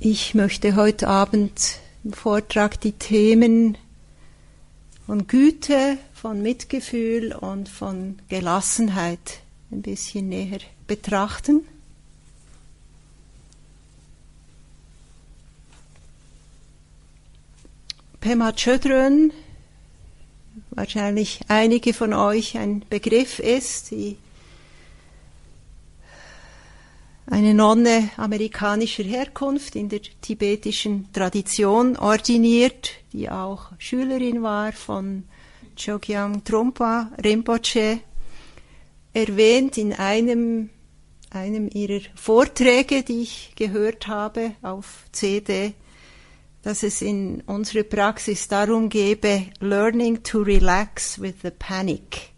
Ich möchte heute Abend im Vortrag die Themen von Güte, von Mitgefühl und von Gelassenheit ein bisschen näher betrachten. Pema Chodron, wahrscheinlich einige von euch ein Begriff ist, die eine Nonne amerikanischer Herkunft in der tibetischen Tradition ordiniert, die auch Schülerin war von Chogyam Trungpa Rinpoche, erwähnt in einem, einem ihrer Vorträge, die ich gehört habe auf CD, dass es in unserer Praxis darum gebe, learning to relax with the panic.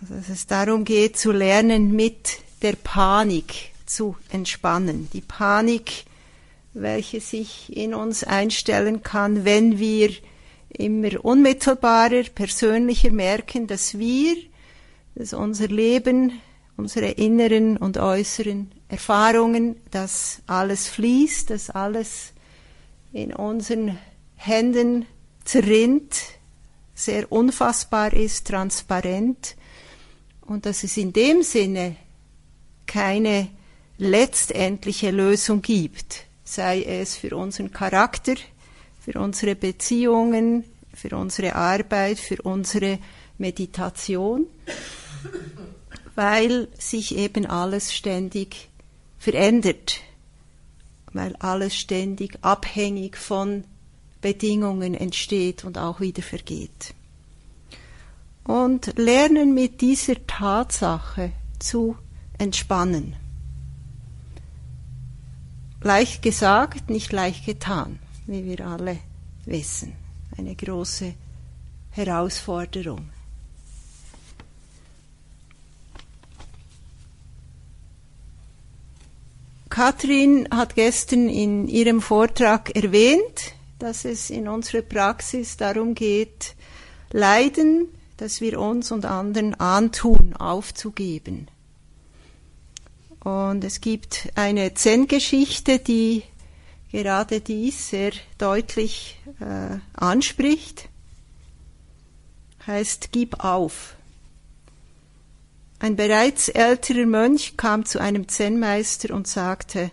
Also dass es darum geht, zu lernen, mit der Panik zu entspannen. Die Panik, welche sich in uns einstellen kann, wenn wir immer unmittelbarer, persönlicher merken, dass wir, dass unser Leben, unsere inneren und äußeren Erfahrungen, dass alles fließt, dass alles in unseren Händen zerrinnt, sehr unfassbar ist, transparent und dass es in dem Sinne keine letztendliche Lösung gibt, sei es für unseren Charakter, für unsere Beziehungen, für unsere Arbeit, für unsere Meditation, weil sich eben alles ständig verändert, weil alles ständig abhängig von Bedingungen entsteht und auch wieder vergeht. Und lernen mit dieser Tatsache zu entspannen. Leicht gesagt, nicht leicht getan, wie wir alle wissen. Eine große Herausforderung. Katrin hat gestern in ihrem Vortrag erwähnt, dass es in unserer Praxis darum geht, Leiden, das wir uns und anderen antun, aufzugeben. Und es gibt eine Zen-Geschichte, die gerade dies sehr deutlich äh, anspricht. Heißt, gib auf. Ein bereits älterer Mönch kam zu einem Zen-Meister und sagte,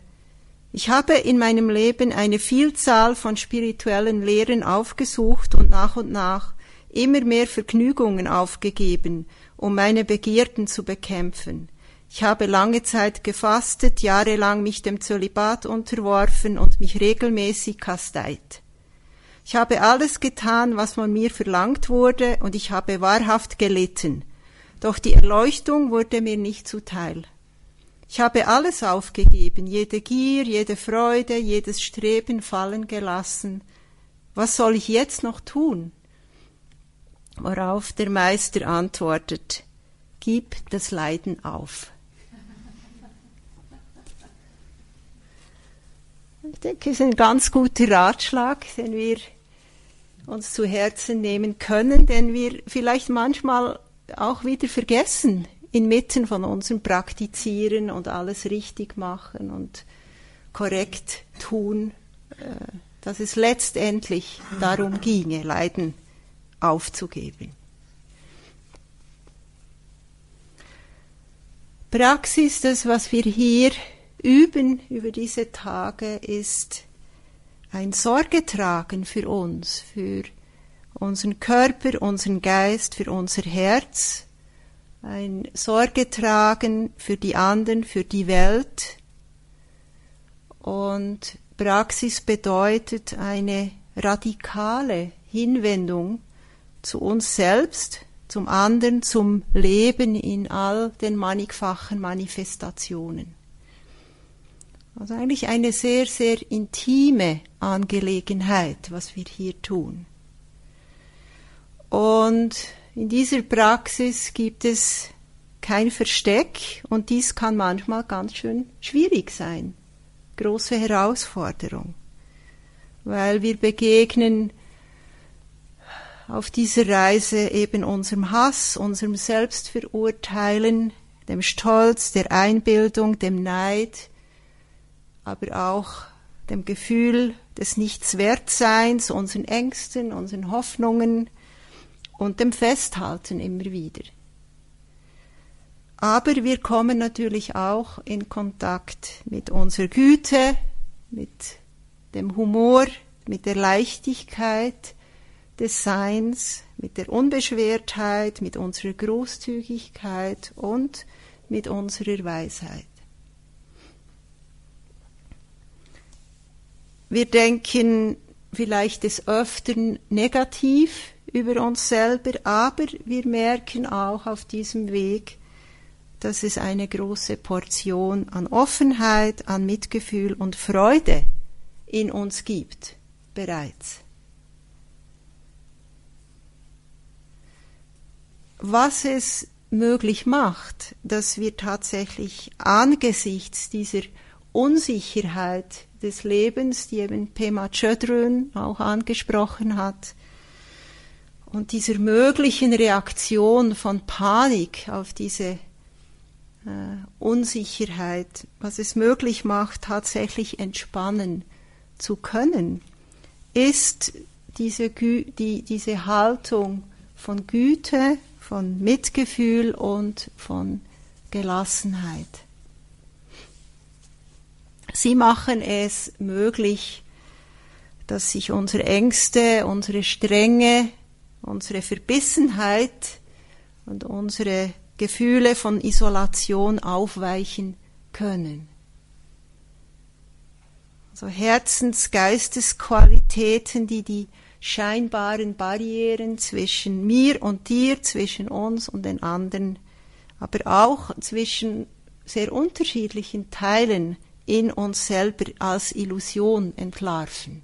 ich habe in meinem Leben eine Vielzahl von spirituellen Lehren aufgesucht und nach und nach immer mehr Vergnügungen aufgegeben, um meine Begierden zu bekämpfen. Ich habe lange Zeit gefastet, jahrelang mich dem Zölibat unterworfen und mich regelmäßig kasteit. Ich habe alles getan, was von mir verlangt wurde, und ich habe wahrhaft gelitten, doch die Erleuchtung wurde mir nicht zuteil. Ich habe alles aufgegeben, jede Gier, jede Freude, jedes Streben fallen gelassen. Was soll ich jetzt noch tun? Worauf der Meister antwortet, gib das Leiden auf. Ich denke, es ist ein ganz guter Ratschlag, den wir uns zu Herzen nehmen können, denn wir vielleicht manchmal auch wieder vergessen inmitten von unserem Praktizieren und alles richtig machen und korrekt tun, äh, dass es letztendlich darum ginge, Leiden aufzugeben. Praxis, das, was wir hier üben über diese Tage, ist ein Sorgetragen für uns, für unseren Körper, unseren Geist, für unser Herz, ein Sorge tragen für die anderen, für die Welt. Und Praxis bedeutet eine radikale Hinwendung zu uns selbst, zum anderen, zum Leben in all den mannigfachen Manifestationen. Also eigentlich eine sehr, sehr intime Angelegenheit, was wir hier tun. Und in dieser Praxis gibt es kein Versteck und dies kann manchmal ganz schön schwierig sein. Große Herausforderung. Weil wir begegnen auf dieser Reise eben unserem Hass, unserem Selbstverurteilen, dem Stolz, der Einbildung, dem Neid, aber auch dem Gefühl des Nichtswertseins, unseren Ängsten, unseren Hoffnungen und dem Festhalten immer wieder. Aber wir kommen natürlich auch in Kontakt mit unserer Güte, mit dem Humor, mit der Leichtigkeit des Seins, mit der Unbeschwertheit, mit unserer Großzügigkeit und mit unserer Weisheit. Wir denken vielleicht des Öfteren negativ über uns selber, aber wir merken auch auf diesem Weg, dass es eine große Portion an Offenheit, an Mitgefühl und Freude in uns gibt bereits. Was es möglich macht, dass wir tatsächlich angesichts dieser Unsicherheit des Lebens, die eben Pema Chodron auch angesprochen hat, und dieser möglichen Reaktion von Panik auf diese äh, Unsicherheit, was es möglich macht, tatsächlich entspannen zu können, ist diese, die, diese Haltung von Güte, von Mitgefühl und von Gelassenheit. Sie machen es möglich, dass sich unsere Ängste, unsere Strenge, unsere Verbissenheit und unsere Gefühle von Isolation aufweichen können. Also Herzens, Geistesqualitäten, die die scheinbaren Barrieren zwischen mir und dir, zwischen uns und den anderen, aber auch zwischen sehr unterschiedlichen Teilen in uns selber als Illusion entlarven.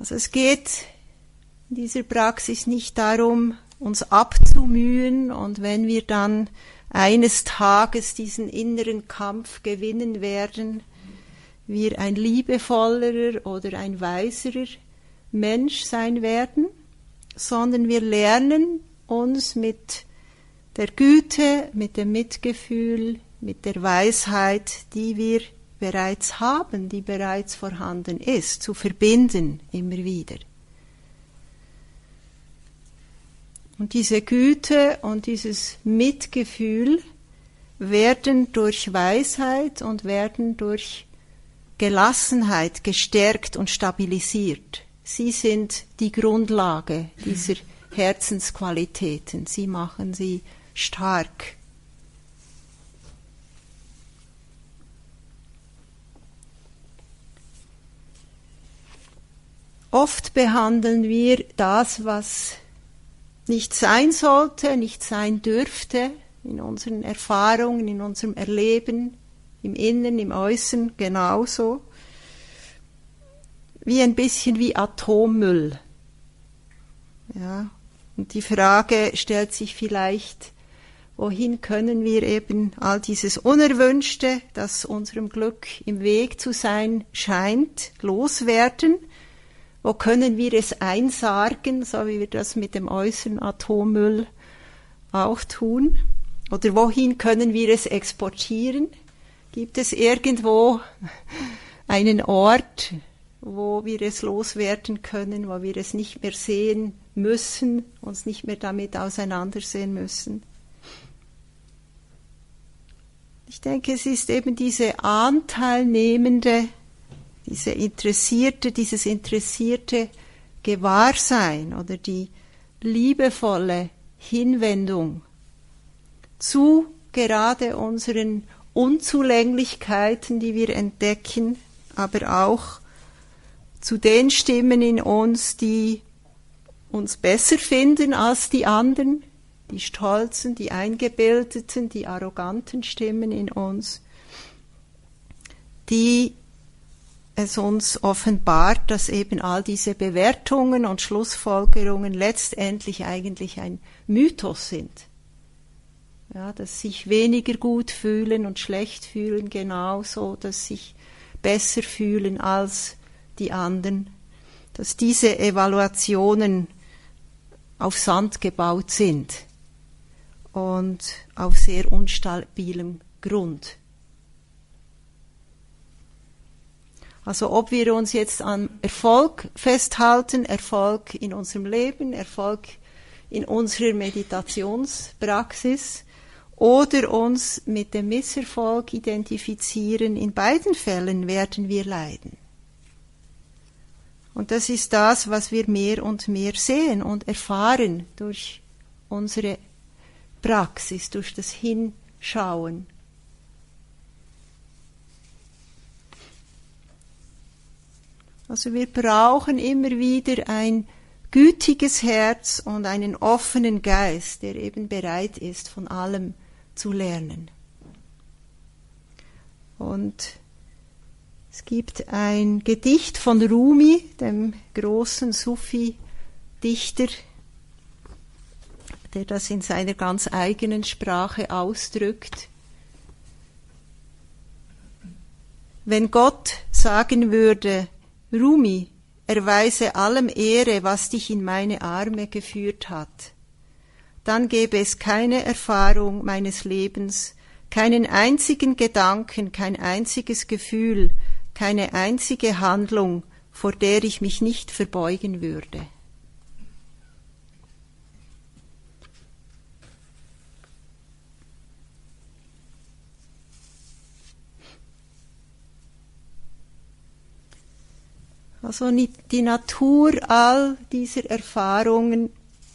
Also es geht in dieser Praxis nicht darum, uns abzumühen und wenn wir dann eines Tages diesen inneren Kampf gewinnen werden, wir ein liebevollerer oder ein weiserer Mensch sein werden, sondern wir lernen uns mit der Güte, mit dem Mitgefühl, mit der Weisheit, die wir bereits haben, die bereits vorhanden ist, zu verbinden immer wieder. Und diese Güte und dieses Mitgefühl werden durch Weisheit und werden durch Gelassenheit gestärkt und stabilisiert. Sie sind die Grundlage dieser Herzensqualitäten. Sie machen sie stark. Oft behandeln wir das, was nicht sein sollte, nicht sein dürfte, in unseren Erfahrungen, in unserem Erleben, im Innen, im Äußeren genauso, wie ein bisschen wie Atommüll. Ja, und die Frage stellt sich vielleicht, wohin können wir eben all dieses Unerwünschte, das unserem Glück im Weg zu sein scheint, loswerden? Wo können wir es einsargen, so wie wir das mit dem äußeren Atommüll auch tun? Oder wohin können wir es exportieren? Gibt es irgendwo einen Ort, wo wir es loswerden können, wo wir es nicht mehr sehen müssen, uns nicht mehr damit auseinandersehen müssen? Ich denke, es ist eben diese anteilnehmende diese interessierte, dieses interessierte Gewahrsein oder die liebevolle Hinwendung zu gerade unseren Unzulänglichkeiten, die wir entdecken, aber auch zu den Stimmen in uns, die uns besser finden als die anderen, die stolzen, die eingebildeten, die arroganten Stimmen in uns, die es uns offenbart, dass eben all diese Bewertungen und Schlussfolgerungen letztendlich eigentlich ein Mythos sind. Ja, dass sich weniger gut fühlen und schlecht fühlen genauso, dass sich besser fühlen als die anderen, dass diese Evaluationen auf Sand gebaut sind und auf sehr unstabilem Grund. Also ob wir uns jetzt an Erfolg festhalten, Erfolg in unserem Leben, Erfolg in unserer Meditationspraxis oder uns mit dem Misserfolg identifizieren, in beiden Fällen werden wir leiden. Und das ist das, was wir mehr und mehr sehen und erfahren durch unsere Praxis, durch das Hinschauen. Also wir brauchen immer wieder ein gütiges Herz und einen offenen Geist, der eben bereit ist, von allem zu lernen. Und es gibt ein Gedicht von Rumi, dem großen Sufi-Dichter, der das in seiner ganz eigenen Sprache ausdrückt. Wenn Gott sagen würde, Rumi, erweise allem Ehre, was dich in meine Arme geführt hat, dann gäbe es keine Erfahrung meines Lebens, keinen einzigen Gedanken, kein einziges Gefühl, keine einzige Handlung, vor der ich mich nicht verbeugen würde. Also die Natur all dieser Erfahrungen,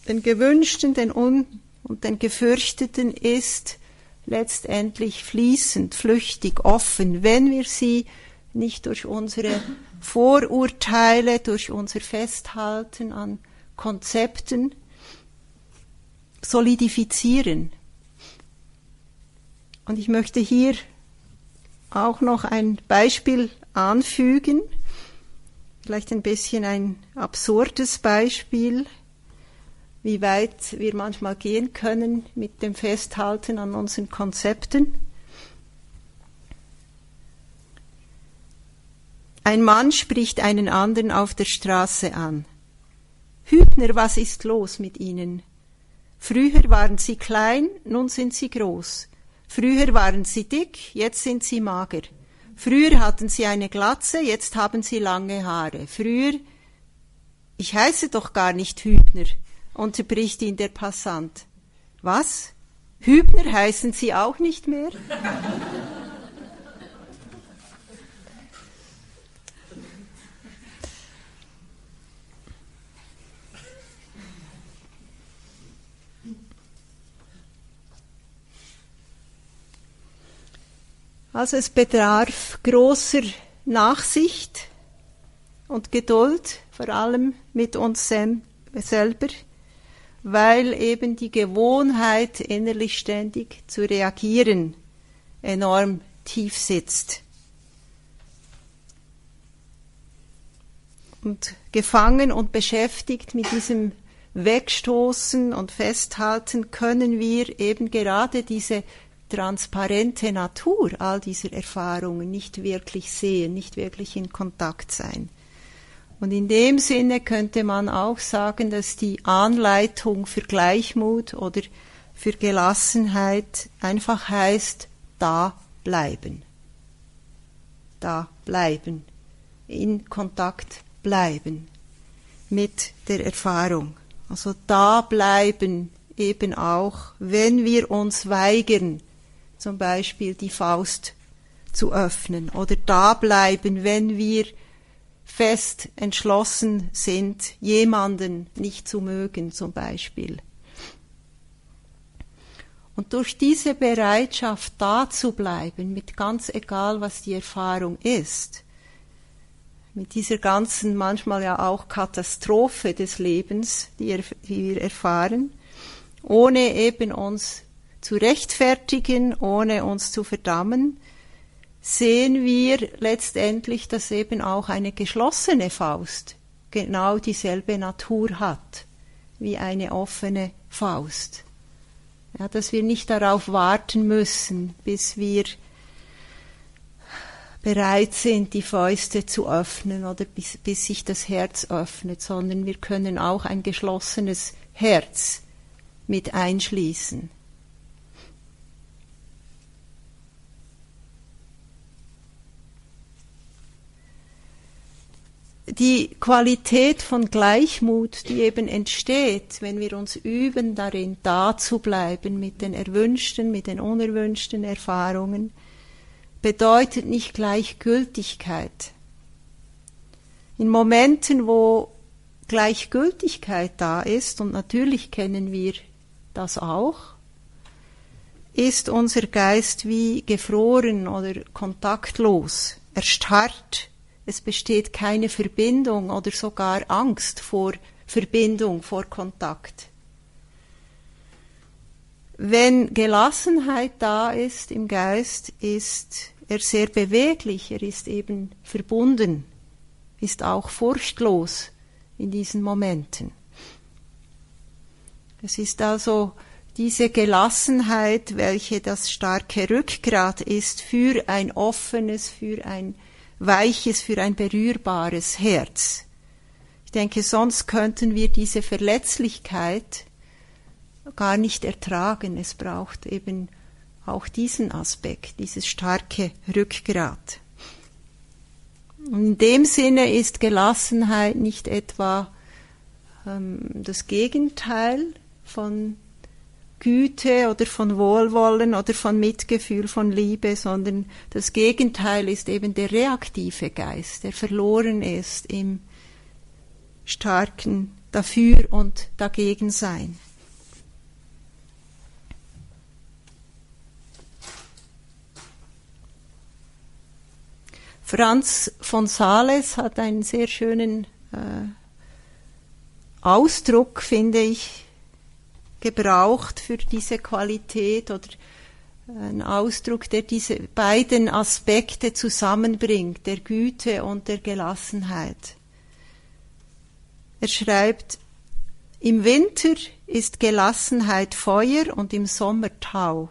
den gewünschten, den un und den gefürchteten ist letztendlich fließend, flüchtig, offen, wenn wir sie nicht durch unsere Vorurteile, durch unser Festhalten an Konzepten solidifizieren. Und ich möchte hier auch noch ein Beispiel anfügen, vielleicht ein bisschen ein absurdes Beispiel, wie weit wir manchmal gehen können mit dem Festhalten an unseren Konzepten. Ein Mann spricht einen anderen auf der Straße an. Hübner, was ist los mit Ihnen? Früher waren Sie klein, nun sind Sie groß. Früher waren Sie dick, jetzt sind Sie mager. Früher hatten Sie eine Glatze, jetzt haben Sie lange Haare. Früher, ich heiße doch gar nicht Hübner, unterbricht ihn der Passant. Was? Hübner heißen Sie auch nicht mehr? Also es bedarf großer Nachsicht und Geduld, vor allem mit uns selber, weil eben die Gewohnheit, innerlich ständig zu reagieren, enorm tief sitzt. Und gefangen und beschäftigt mit diesem Wegstoßen und Festhalten können wir eben gerade diese transparente Natur all dieser Erfahrungen nicht wirklich sehen, nicht wirklich in Kontakt sein. Und in dem Sinne könnte man auch sagen, dass die Anleitung für Gleichmut oder für Gelassenheit einfach heißt, da bleiben. Da bleiben. In Kontakt bleiben mit der Erfahrung. Also da bleiben eben auch, wenn wir uns weigern, zum Beispiel die Faust zu öffnen oder da bleiben, wenn wir fest entschlossen sind, jemanden nicht zu mögen zum Beispiel. Und durch diese Bereitschaft da zu bleiben, mit ganz egal, was die Erfahrung ist, mit dieser ganzen manchmal ja auch Katastrophe des Lebens, die, wir erfahren, ohne eben uns zu rechtfertigen, ohne uns zu verdammen, sehen wir letztendlich, dass eben auch eine geschlossene Faust genau dieselbe Natur hat wie eine offene Faust. Ja, dass wir nicht darauf warten müssen, bis wir bereit sind, die Fäuste zu öffnen oder bis, bis sich das Herz öffnet, sondern wir können auch ein geschlossenes Herz mit einschließen die Qualität von Gleichmut, die eben entsteht, wenn wir uns üben darin, da zu bleiben mit den erwünschten, mit den unerwünschten Erfahrungen, bedeutet nicht Gleichgültigkeit. In Momenten, wo Gleichgültigkeit da ist, und natürlich kennen wir das auch, ist unser Geist wie gefroren oder kontaktlos, erstarrt es besteht keine Verbindung oder sogar Angst vor Verbindung, vor Kontakt. Wenn Gelassenheit da ist im Geist, ist er sehr beweglich, er ist eben verbunden, ist auch furchtlos in diesen Momenten. Es ist also diese Gelassenheit, welche das starke Rückgrat ist für ein offenes, für ein weiches, für ein berührbares Herz. Ich denke, sonst könnten wir diese Verletzlichkeit gar nicht ertragen. Es braucht eben auch diesen Aspekt, dieses starke Rückgrat. Und in dem Sinne ist Gelassenheit nicht etwa ähm, das Gegenteil von Güte oder von Wohlwollen oder von Mitgefühl, von Liebe, sondern das Gegenteil ist eben der reaktive Geist, der verloren ist im starken Dafür und dagegen sein. Franz von Sales hat einen sehr schönen äh, Ausdruck, finde ich, gebraucht für diese Qualität oder ein Ausdruck, der diese beiden Aspekte zusammenbringt, der Güte und der Gelassenheit. Er schreibt, im Winter ist Gelassenheit Feuer und im Sommer Tau.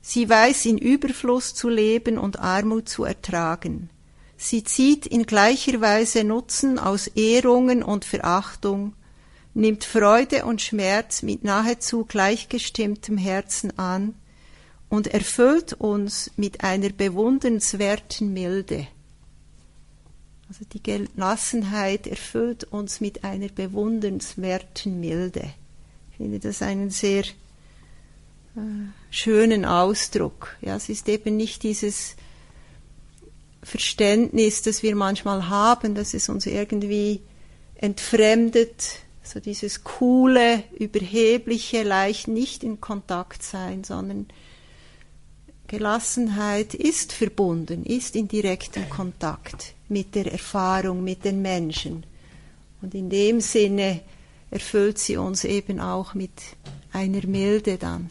Sie weiß in Überfluss zu leben und Armut zu ertragen. Sie zieht in gleicher Weise Nutzen aus Ehrungen und Verachtung, nimmt Freude und Schmerz mit nahezu gleichgestimmtem Herzen an und erfüllt uns mit einer bewundernswerten Milde. Also die Gelassenheit erfüllt uns mit einer bewundernswerten Milde. Ich finde das einen sehr äh, schönen Ausdruck. Ja, es ist eben nicht dieses Verständnis, das wir manchmal haben, dass es uns irgendwie entfremdet, so dieses coole, überhebliche, leicht nicht in Kontakt sein, sondern Gelassenheit ist verbunden, ist in direktem Kontakt mit der Erfahrung, mit den Menschen. Und in dem Sinne erfüllt sie uns eben auch mit einer Milde dann.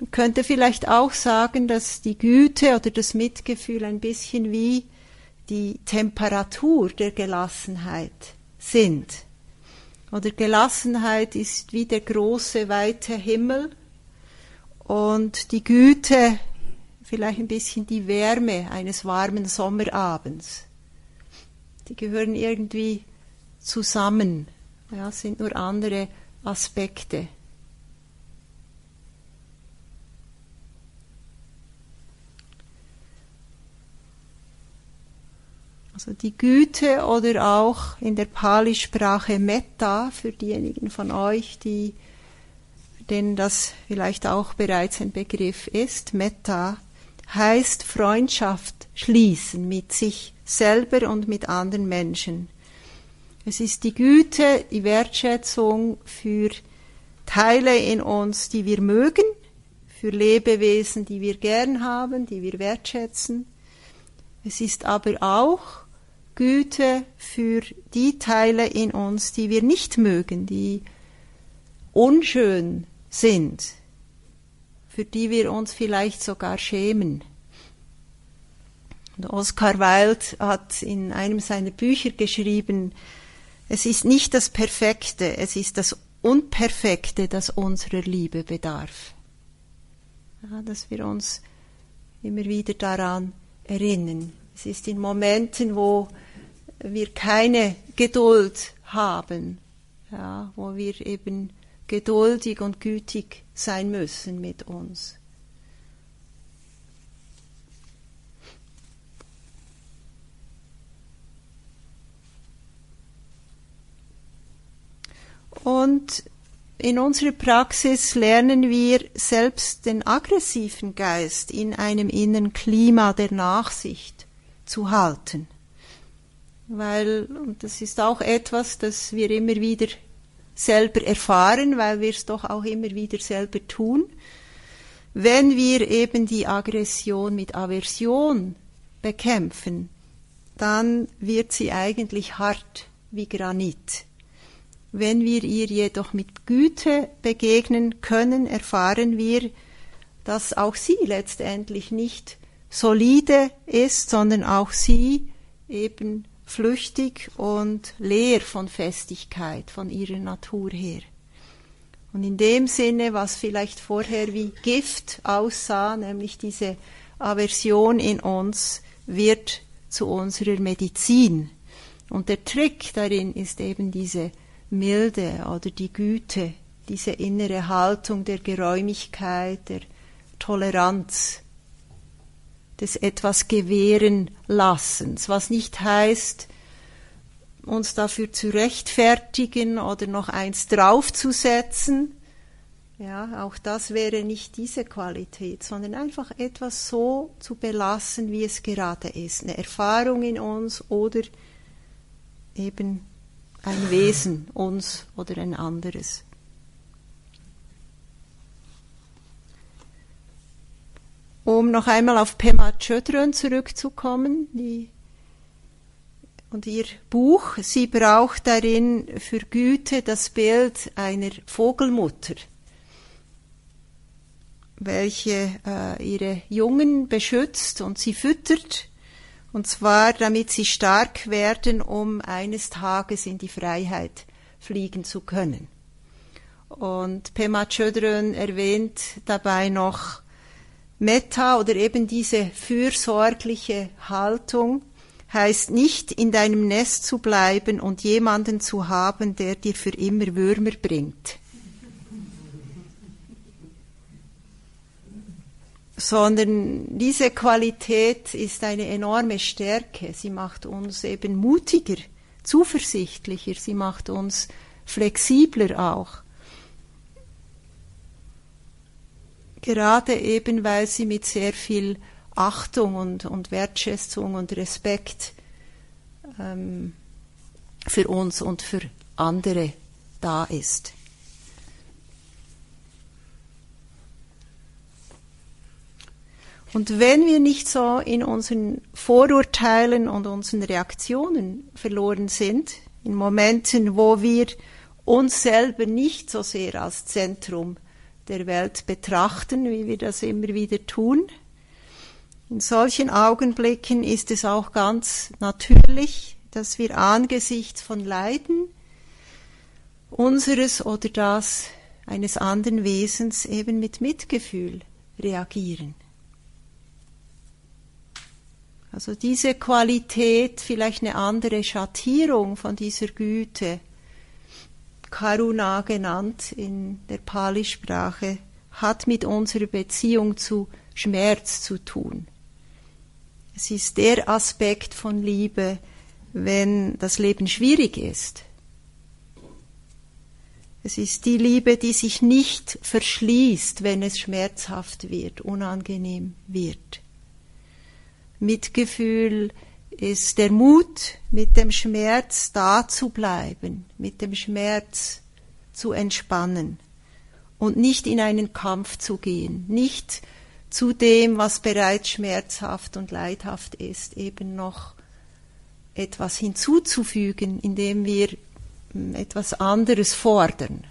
Man könnte vielleicht auch sagen, dass die Güte oder das Mitgefühl ein bisschen wie die Temperatur der Gelassenheit sind. Oder Gelassenheit ist wie der große, weite Himmel und die Güte vielleicht ein bisschen die Wärme eines warmen Sommerabends. Die gehören irgendwie zusammen, ja, sind nur andere Aspekte. Also die Güte oder auch in der Pali-Sprache Metta für diejenigen von euch, die denen das vielleicht auch bereits ein Begriff ist. Metta heißt Freundschaft schließen mit sich selber und mit anderen Menschen. Es ist die Güte, die Wertschätzung für Teile in uns, die wir mögen, für Lebewesen, die wir gern haben, die wir wertschätzen. Es ist aber auch Güte für die Teile in uns, die wir nicht mögen, die unschön sind, für die wir uns vielleicht sogar schämen. Und Oscar Wilde hat in einem seiner Bücher geschrieben, es ist nicht das Perfekte, es ist das Unperfekte, das unserer Liebe bedarf. Ja, dass wir uns immer wieder daran erinnern. Es ist in Momenten, wo wir keine Geduld haben, ja, wo wir eben geduldig und gütig sein müssen mit uns. Und in unserer Praxis lernen wir selbst den aggressiven Geist in einem inneren Klima der Nachsicht zu halten. Weil, und das ist auch etwas, das wir immer wieder selber erfahren, weil wir es doch auch immer wieder selber tun. Wenn wir eben die Aggression mit Aversion bekämpfen, dann wird sie eigentlich hart wie Granit. Wenn wir ihr jedoch mit Güte begegnen können, erfahren wir, dass auch sie letztendlich nicht solide ist, sondern auch sie eben flüchtig und leer von Festigkeit, von ihrer Natur her. Und in dem Sinne, was vielleicht vorher wie Gift aussah, nämlich diese Aversion in uns, wird zu unserer Medizin. Und der Trick darin ist eben diese Milde oder die Güte, diese innere Haltung der Geräumigkeit, der Toleranz, des etwas gewähren Lassens, was nicht heißt, uns dafür zu rechtfertigen oder noch eins draufzusetzen. Ja, auch das wäre nicht diese Qualität, sondern einfach etwas so zu belassen, wie es gerade ist. Eine Erfahrung in uns oder eben ein Wesen, uns oder ein anderes. Um noch einmal auf Pema Chodron zurückzukommen, die und ihr Buch, sie braucht darin für Güte das Bild einer Vogelmutter, welche äh, ihre Jungen beschützt und sie füttert, und zwar damit sie stark werden, um eines Tages in die Freiheit fliegen zu können. Und Pema Chodron erwähnt dabei noch Metta oder eben diese fürsorgliche Haltung, heißt nicht, in deinem Nest zu bleiben und jemanden zu haben, der dir für immer Würmer bringt. Sondern diese Qualität ist eine enorme Stärke. Sie macht uns eben mutiger, zuversichtlicher, sie macht uns flexibler auch. Gerade eben, weil sie mit sehr viel Achtung und, und Wertschätzung und Respekt ähm, für uns und für andere da ist. Und wenn wir nicht so in unseren Vorurteilen und unseren Reaktionen verloren sind, in Momenten, wo wir uns selber nicht so sehr als Zentrum der Welt betrachten, wie wir das immer wieder tun, in solchen Augenblicken ist es auch ganz natürlich, dass wir angesichts von Leiden unseres oder das eines anderen Wesens eben mit Mitgefühl reagieren. Also diese Qualität, vielleicht eine andere Schattierung von dieser Güte, Karuna genannt in der Pali-Sprache, hat mit unserer Beziehung zu Schmerz zu tun. Es ist der Aspekt von Liebe, wenn das Leben schwierig ist. Es ist die Liebe, die sich nicht verschließt, wenn es schmerzhaft wird, unangenehm wird. Mitgefühl ist der Mut, mit dem Schmerz da zu bleiben, mit dem Schmerz zu entspannen und nicht in einen Kampf zu gehen, nicht zu dem, was bereits schmerzhaft und leidhaft ist, eben noch etwas hinzuzufügen, indem wir hm, etwas anderes fordern.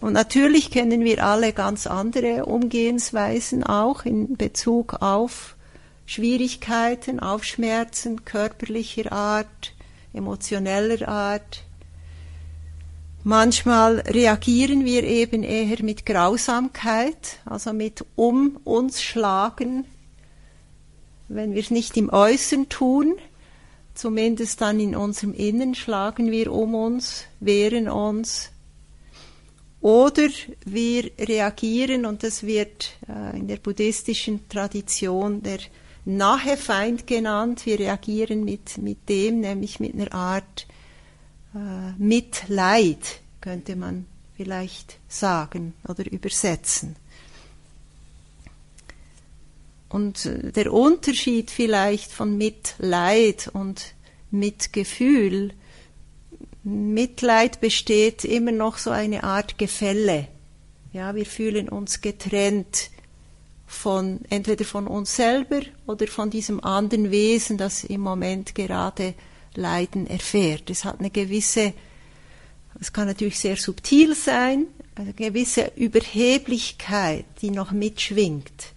Und natürlich kennen wir alle ganz andere Umgehensweisen auch in Bezug auf Schwierigkeiten, auf Schmerzen körperlicher Art, emotioneller Art, Manchmal reagieren wir eben eher mit Grausamkeit, also mit um uns schlagen, wenn wir es nicht im Äußeren tun, zumindest dann in unserem Innen schlagen wir um uns, wehren uns. Oder wir reagieren, und das wird äh, in der buddhistischen Tradition der nahe Feind genannt. Wir reagieren mit, mit dem, nämlich mit einer Art äh, Mitleid, könnte man vielleicht sagen oder übersetzen. Und äh, der Unterschied vielleicht von Mitleid und Mitgefühl, Mitleid besteht immer noch so eine Art Gefälle. Ja, wir fühlen uns getrennt von entweder von uns selber oder von diesem anderen Wesen, das im Moment gerade Leiden erfährt. Es hat eine gewisse, es kann natürlich sehr subtil sein, eine gewisse Überheblichkeit, die noch mitschwingt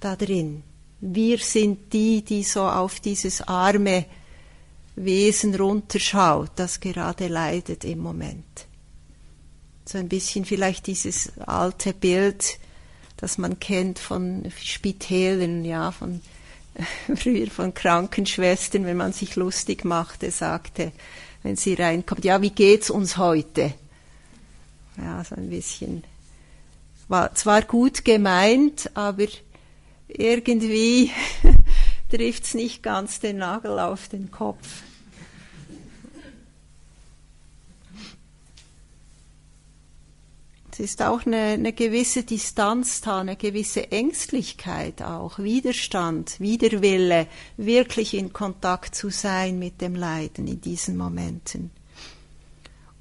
da drin. Wir sind die, die so auf dieses arme Wesen runterschaut, das gerade leidet im Moment. So ein bisschen vielleicht dieses alte Bild, das man kennt von Spitälern, ja, von früher von Krankenschwestern, wenn man sich lustig machte, sagte, wenn sie reinkommt, ja, wie geht's uns heute? Ja, so ein bisschen, war zwar gut gemeint, aber irgendwie trifft's nicht ganz den Nagel auf den Kopf. Es ist auch eine, eine gewisse Distanz da, eine gewisse Ängstlichkeit auch, Widerstand, Widerwille, wirklich in Kontakt zu sein mit dem Leiden in diesen Momenten.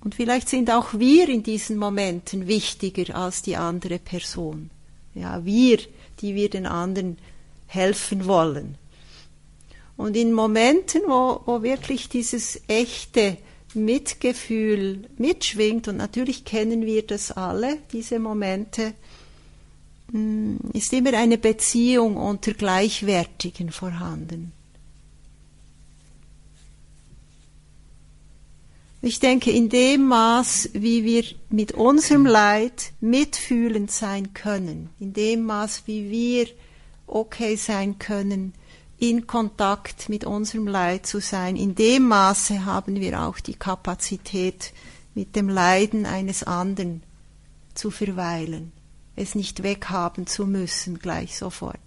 Und vielleicht sind auch wir in diesen Momenten wichtiger als die andere Person. Ja, wir, die wir den anderen helfen wollen. Und in Momenten, wo, wo wirklich dieses echte Mitgefühl mitschwingt, und natürlich kennen wir das alle, diese Momente, mm, ist immer eine Beziehung unter Gleichwertigen vorhanden. Ich denke, in dem Maß, wie wir mit unserem Leid mitfühlend sein können, in dem Maß, wie wir okay sein können, in Kontakt mit unserem Leid zu sein. In dem Maße haben wir auch die Kapazität, mit dem Leiden eines anderen zu verweilen, es nicht weghaben zu müssen gleich sofort.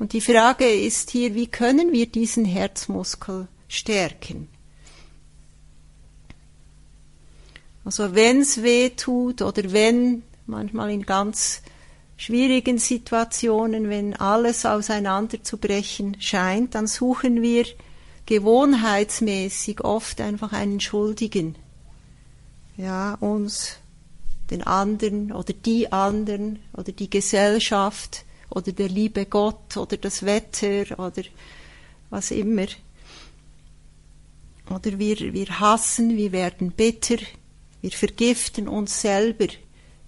Und die Frage ist hier, wie können wir diesen Herzmuskel stärken? Also wenn es weh tut oder wenn manchmal in ganz schwierigen Situationen, wenn alles auseinanderzubrechen scheint, dann suchen wir gewohnheitsmäßig oft einfach einen Schuldigen. Ja, uns, den anderen oder die anderen oder die Gesellschaft oder der liebe Gott oder das Wetter oder was immer. Oder wir, wir hassen, wir werden bitter, wir vergiften uns selber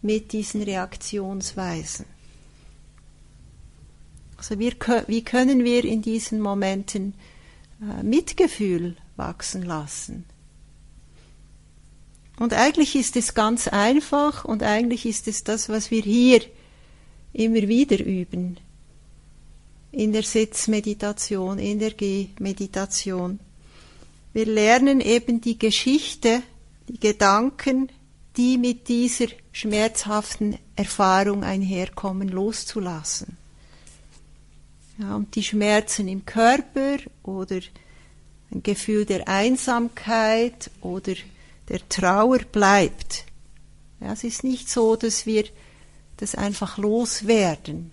mit diesen Reaktionsweisen. Also wir, wie können wir in diesen Momenten äh, Mitgefühl wachsen lassen? Und eigentlich ist es ganz einfach und eigentlich ist es das, was wir hier immer wieder üben. In der Sitzmeditation, in der Gehmeditation. Wir lernen eben die Geschichte, die Gedanken, die mit dieser schmerzhaften Erfahrung einherkommen, loszulassen. Ja, und die Schmerzen im Körper oder ein Gefühl der Einsamkeit oder der Trauer bleibt. Ja, es ist nicht so, dass wir das einfach loswerden.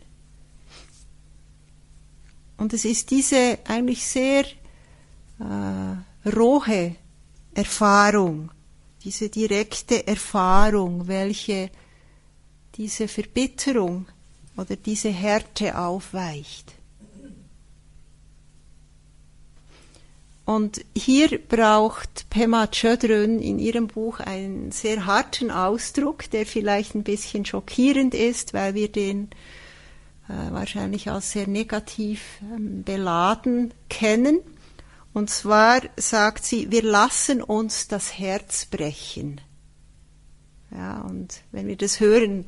Und es ist diese eigentlich sehr äh, rohe Erfahrung, diese direkte Erfahrung, welche diese Verbitterung oder diese Härte aufweicht. Und hier braucht Pema Chodron in ihrem Buch einen sehr harten Ausdruck, der vielleicht ein bisschen schockierend ist, weil wir den äh, wahrscheinlich als sehr negativ ähm, beladen kennen. Und zwar sagt sie, wir lassen uns das Herz brechen. Ja, und wenn wir das hören,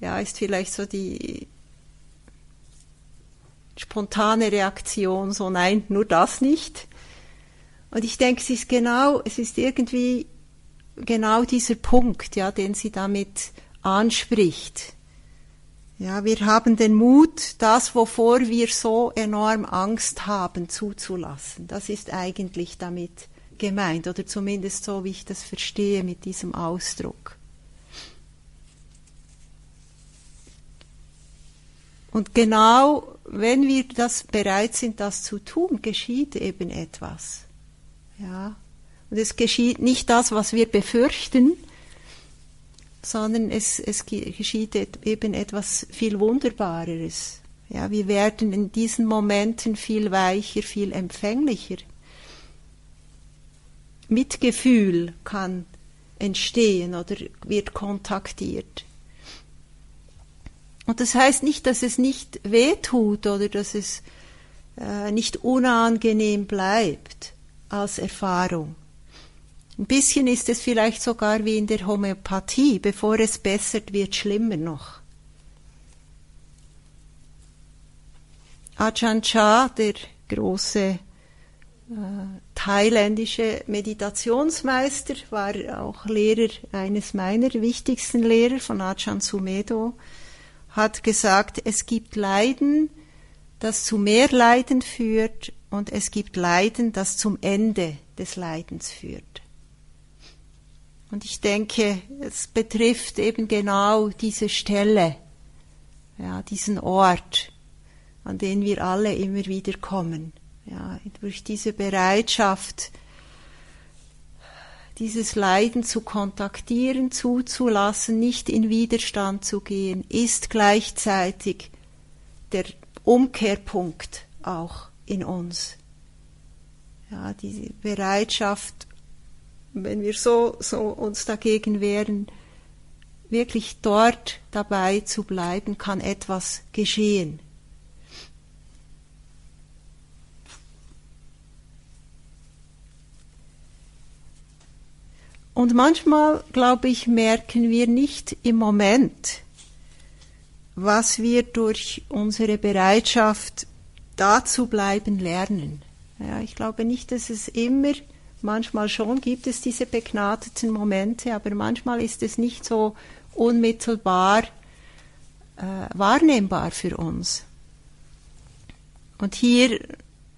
ja, ist vielleicht so die spontane Reaktion so, nein, nur das nicht. Und ich denke, es ist genau, es ist irgendwie genau dieser Punkt, ja, den sie damit anspricht. Ja, wir haben den Mut, das, wovor wir so enorm Angst haben, zuzulassen. Das ist eigentlich damit gemeint, oder zumindest so, wie ich das verstehe mit diesem Ausdruck. Und genau wenn wir das bereit sind, das zu tun, geschieht eben etwas. Ja. Und es geschieht nicht das, was wir befürchten, sondern es, es geschieht eben etwas viel Wunderbareres. Ja, wir werden in diesen Momenten viel weicher, viel empfänglicher. Mitgefühl kann entstehen oder wird kontaktiert. Und das heißt nicht, dass es nicht wehtut oder dass es äh, nicht unangenehm bleibt als Erfahrung. Ein bisschen ist es vielleicht sogar wie in der Homöopathie, bevor es bessert, wird schlimmer noch. Ajahn Chah, der große äh, thailändische Meditationsmeister, war auch Lehrer, eines meiner wichtigsten Lehrer von Ajahn Sumedo, hat gesagt, es gibt Leiden, das zu mehr Leiden führt und es gibt Leiden, das zum Ende des Leidens führt. Und ich denke, es betrifft eben genau diese Stelle, ja, diesen Ort, an den wir alle immer wieder kommen. Ja, durch diese Bereitschaft, dieses Leiden zu kontaktieren, zuzulassen, nicht in Widerstand zu gehen, ist gleichzeitig der Umkehrpunkt auch in uns. Ja, diese Bereitschaft, wenn wir so, so uns dagegen wehren, wirklich dort dabei zu bleiben, kann etwas geschehen. Und manchmal, glaube ich, merken wir nicht im Moment, was wir durch unsere Bereitschaft da zu bleiben lernen. Ja, ich glaube nicht, dass es immer Manchmal schon gibt es diese begnadeten Momente, aber manchmal ist es nicht so unmittelbar äh, wahrnehmbar für uns. Und hier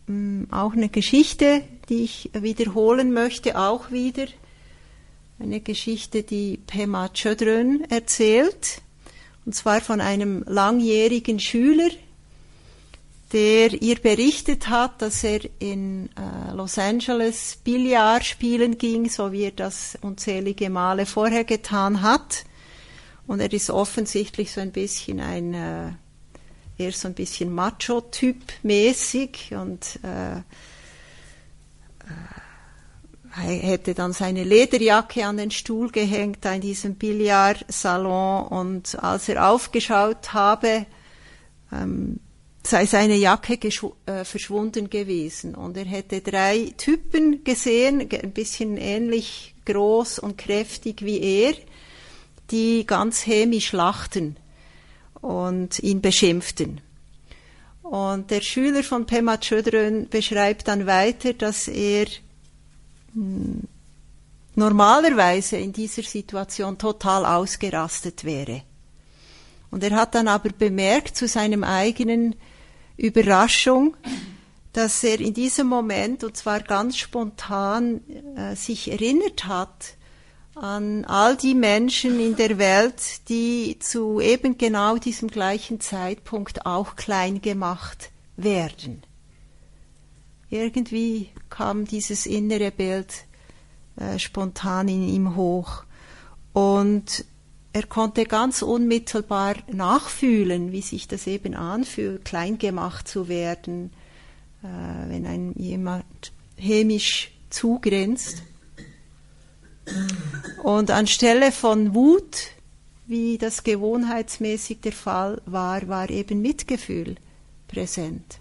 mh, mm, auch eine Geschichte, die ich wiederholen möchte, auch wieder. Eine Geschichte, die Pema Chodron erzählt, und zwar von einem langjährigen Schüler, der ihr berichtet hat, dass er in äh, Los Angeles Billard spielen ging, so wie er das unzählige Male vorher getan hat. Und er ist offensichtlich so ein bisschen ein, äh, eher so ein bisschen Macho-Typ mäßig und äh, er hätte dann seine Lederjacke an den Stuhl gehängt in diesem Billardsalon und als er aufgeschaut habe, ähm, sei seine Jacke äh, verschwunden gewesen und er hätte drei Typen gesehen, ein bisschen ähnlich groß und kräftig wie er, die ganz hämisch lachten und ihn beschimpften. Und der Schüler von Pema Chodron beschreibt dann weiter, dass er hm, normalerweise in dieser Situation total ausgerastet wäre. Und er hat dann aber bemerkt zu seinem eigenen Überraschung, dass er in diesem Moment, und zwar ganz spontan, äh, sich erinnert hat an all die Menschen in der Welt, die zu eben genau diesem gleichen Zeitpunkt auch klein gemacht werden. Irgendwie kam dieses innere Bild äh, spontan in ihm hoch. Und er konnte ganz unmittelbar nachfühlen, wie sich das eben anfühlt, klein gemacht zu werden, äh, wenn ein jemand hämisch zugrenzt. Und anstelle von Wut, wie das gewohnheitsmäßig der Fall war, war eben Mitgefühl präsent.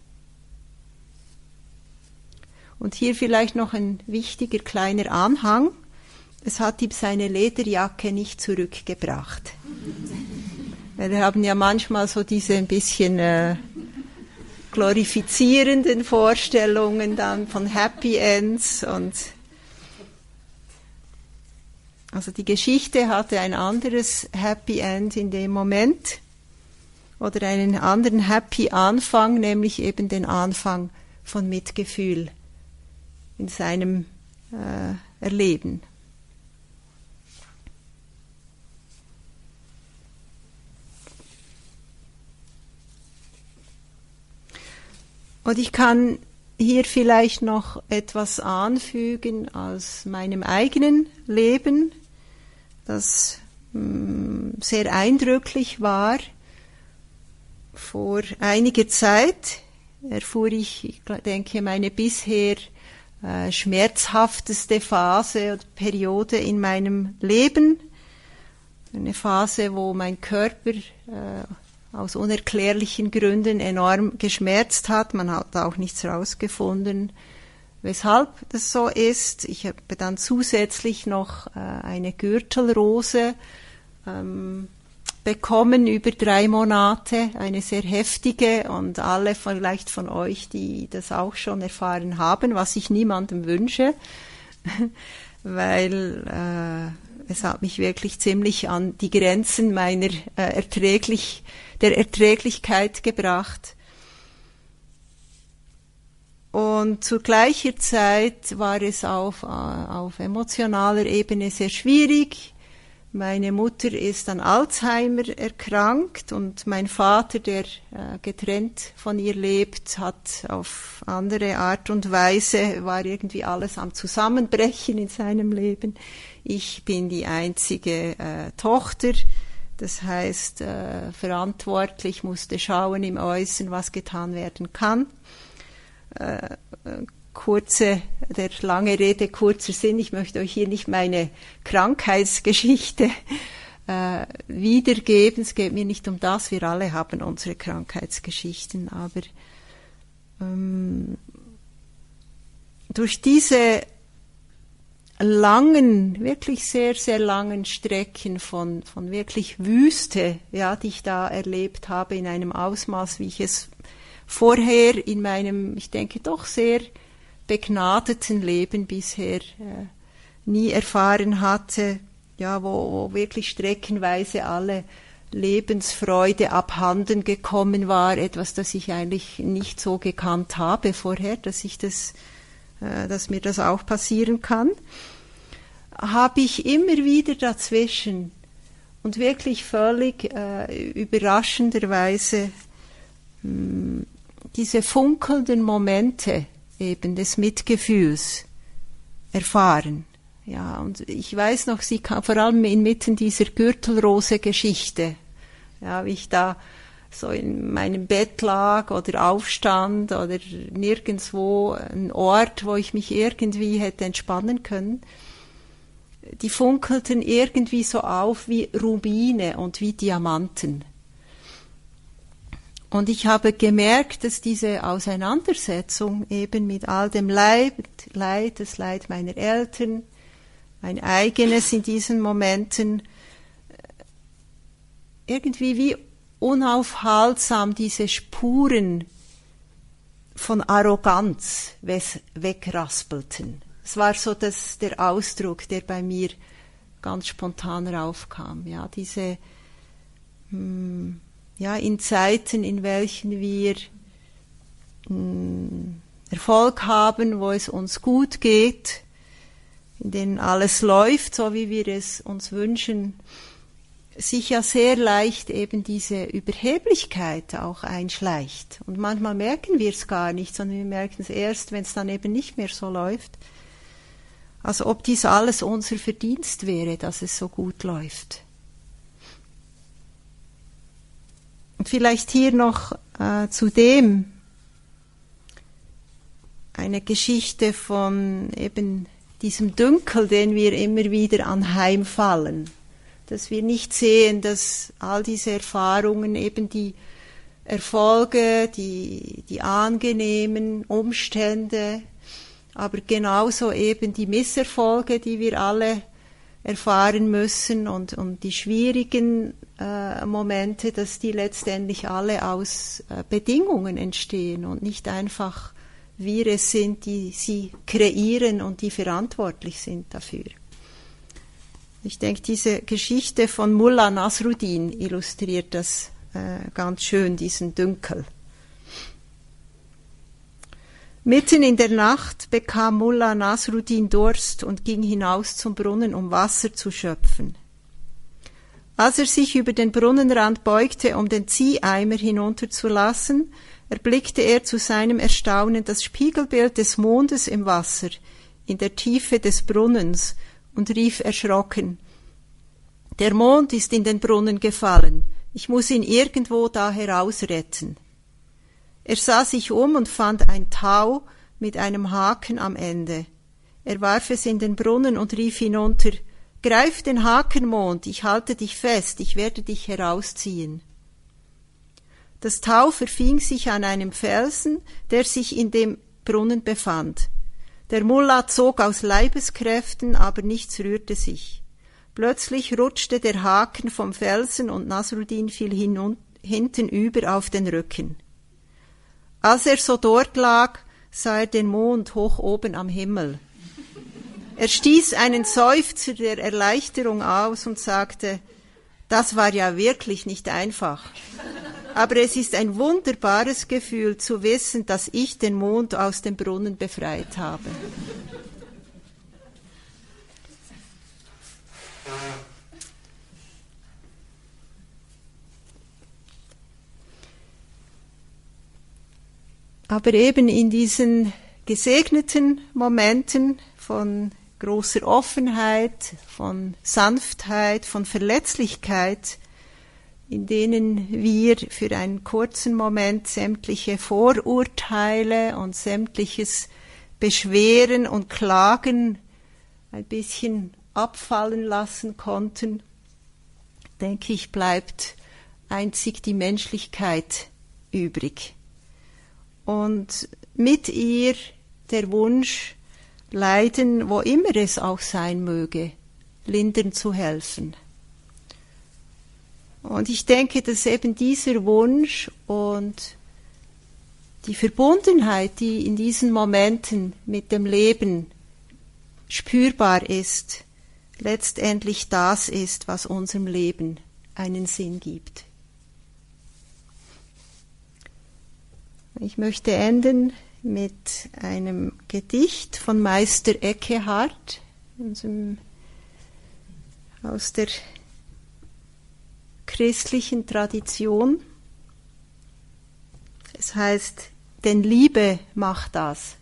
Und hier vielleicht noch ein wichtiger kleiner Anhang es hat ihm seine Lederjacke nicht zurückgebracht. Wir haben ja manchmal so diese ein bisschen äh, glorifizierenden Vorstellungen dann von Happy Ends und also die Geschichte hatte ein anderes Happy End in dem Moment. oder einen anderen Happy Anfang, nämlich eben den Anfang von Mitgefühl in seinem äh, Erleben. Und ich kann hier vielleicht noch etwas anfügen aus meinem eigenen Leben, das mm, sehr eindrücklich war. Vor einiger Zeit erfuhr ich, ich denke, meine bisher äh, schmerzhafteste Phase oder Periode in meinem Leben. Eine Phase, wo mein Körper äh, aus unerklärlichen Gründen enorm geschmerzt hat. Man hat auch nichts herausgefunden, weshalb das so ist. Ich habe dann zusätzlich noch äh, eine Gürtelrose ähm, bekommen über drei Monate, eine sehr heftige und alle vielleicht von euch, die das auch schon erfahren haben, was ich niemandem wünsche, weil äh, es hat mich wirklich ziemlich an die Grenzen meiner äh, erträglich der Erträglichkeit gebracht. Und zu gleicher Zeit war es auf, äh, auf emotionaler Ebene sehr schwierig. Meine Mutter ist an Alzheimer erkrankt und mein Vater, der äh, getrennt von ihr lebt, hat auf andere Art und Weise, war irgendwie alles am Zusammenbrechen in seinem Leben. Ich bin die einzige äh, Tochter das heißt, äh, verantwortlich musste schauen im Äußeren, was getan werden kann. Äh, äh, kurze, der lange Rede, kurzer Sinn. Ich möchte euch hier nicht meine Krankheitsgeschichte äh, wiedergeben. Es geht mir nicht um das. Wir alle haben unsere Krankheitsgeschichten. Aber ähm, durch diese langen, wirklich sehr, sehr langen Strecken von, von wirklich Wüste, ja, die ich da erlebt habe in einem Ausmaß, wie ich es vorher in meinem, ich denke doch sehr begnadeten Leben bisher äh, nie erfahren hatte, ja, wo, wo wirklich streckenweise alle Lebensfreude abhanden gekommen war, etwas, das ich eigentlich nicht so gekannt habe vorher, dass ich das dass mir das auch passieren kann, habe ich immer wieder dazwischen und wirklich völlig äh, überraschenderweise mh, hm, diese funkelnden Momente eben des Mitgefühls erfahren. Ja, und ich weiß noch, sie kam vor allem inmitten dieser Gürtelrose-Geschichte, ja, wie ich da so in meinem Bett lag oder aufstand oder nirgendwo ein Ort, wo ich mich irgendwie hätte entspannen können. Die funkelten irgendwie so auf wie Rubine und wie Diamanten. Und ich habe gemerkt, dass diese Auseinandersetzung eben mit all dem Leid, Leid, das Leid meiner Eltern, mein eigenes in diesen Momenten, irgendwie wie unaufhaltsam diese Spuren von Arroganz wegraspelten. Es war so das, der Ausdruck, der bei mir ganz spontan raufkam. Ja, diese, hm, ja, in Zeiten, in welchen wir hm, Erfolg haben, wo es uns gut geht, in denen alles läuft, so wie wir es uns wünschen, sich ja sehr leicht eben diese Überheblichkeit auch einschleicht. Und manchmal merken wir es gar nicht, sondern wir merken es erst, wenn es dann eben nicht mehr so läuft. Als ob dies alles unser Verdienst wäre, dass es so gut läuft. Und vielleicht hier noch äh, zu dem eine Geschichte von eben diesem Dünkel, den wir immer wieder anheimfallen dass wir nicht sehen, dass all diese Erfahrungen eben die Erfolge, die, die angenehmen Umstände, aber genauso eben die Misserfolge, die wir alle erfahren müssen und, und die schwierigen äh, Momente, dass die letztendlich alle aus äh, Bedingungen entstehen und nicht einfach wir es sind, die sie kreieren und die verantwortlich sind dafür. Ich denke, diese Geschichte von Mullah Nasruddin illustriert das äh, ganz schön, diesen Dünkel. Mitten in der Nacht bekam Mullah Nasruddin Durst und ging hinaus zum Brunnen, um Wasser zu schöpfen. Als er sich über den Brunnenrand beugte, um den Zieheimer hinunterzulassen, erblickte er zu seinem Erstaunen das Spiegelbild des Mondes im Wasser, in der Tiefe des Brunnens, und rief erschrocken Der Mond ist in den Brunnen gefallen, ich muss ihn irgendwo da herausretten. Er sah sich um und fand ein Tau mit einem Haken am Ende. Er warf es in den Brunnen und rief hinunter Greif den Haken, Mond, ich halte dich fest, ich werde dich herausziehen. Das Tau verfing sich an einem Felsen, der sich in dem Brunnen befand. Der Mullah zog aus Leibeskräften, aber nichts rührte sich. Plötzlich rutschte der Haken vom Felsen und Nasruddin fiel hinten über auf den Rücken. Als er so dort lag, sah er den Mond hoch oben am Himmel. Er stieß einen Seufzer der Erleichterung aus und sagte, das war ja wirklich nicht einfach. Aber es ist ein wunderbares Gefühl zu wissen, dass ich den Mond aus dem Brunnen befreit habe. Aber eben in diesen gesegneten Momenten von großer Offenheit, von Sanftheit, von Verletzlichkeit, in denen wir für einen kurzen Moment sämtliche Vorurteile und sämtliches Beschweren und Klagen ein bisschen abfallen lassen konnten, denke ich, bleibt einzig die Menschlichkeit übrig. Und mit ihr der Wunsch, Leiden, wo immer es auch sein möge, lindern zu helfen. Und ich denke, dass eben dieser Wunsch und die Verbundenheit, die in diesen Momenten mit dem Leben spürbar ist, letztendlich das ist, was unserem Leben einen Sinn gibt. Ich möchte enden mit einem Gedicht von Meister Eckehart aus der christlichen Tradition. Es heißt, denn Liebe macht das.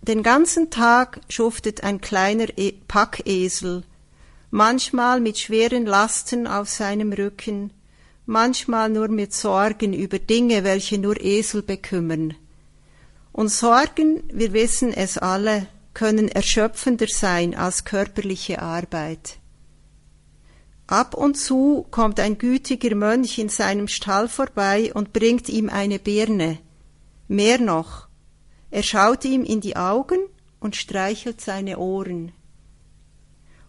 Den ganzen Tag schuftet ein kleiner e Packesel, manchmal mit schweren Lasten auf seinem Rücken, manchmal nur mit Sorgen über Dinge, welche nur Esel bekümmern. Und Sorgen, wir wissen es alle, können erschöpfender sein als körperliche Arbeit. Ab und zu kommt ein gütiger Mönch in seinem Stall vorbei und bringt ihm eine Birne. Mehr noch, er schaut ihm in die Augen und streichelt seine Ohren.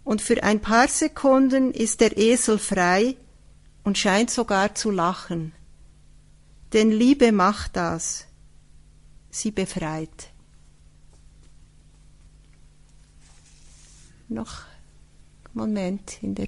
Und für ein paar Sekunden ist der Esel frei und scheint sogar zu lachen. Denn Liebe macht das. Sie befreit. Noch Moment in der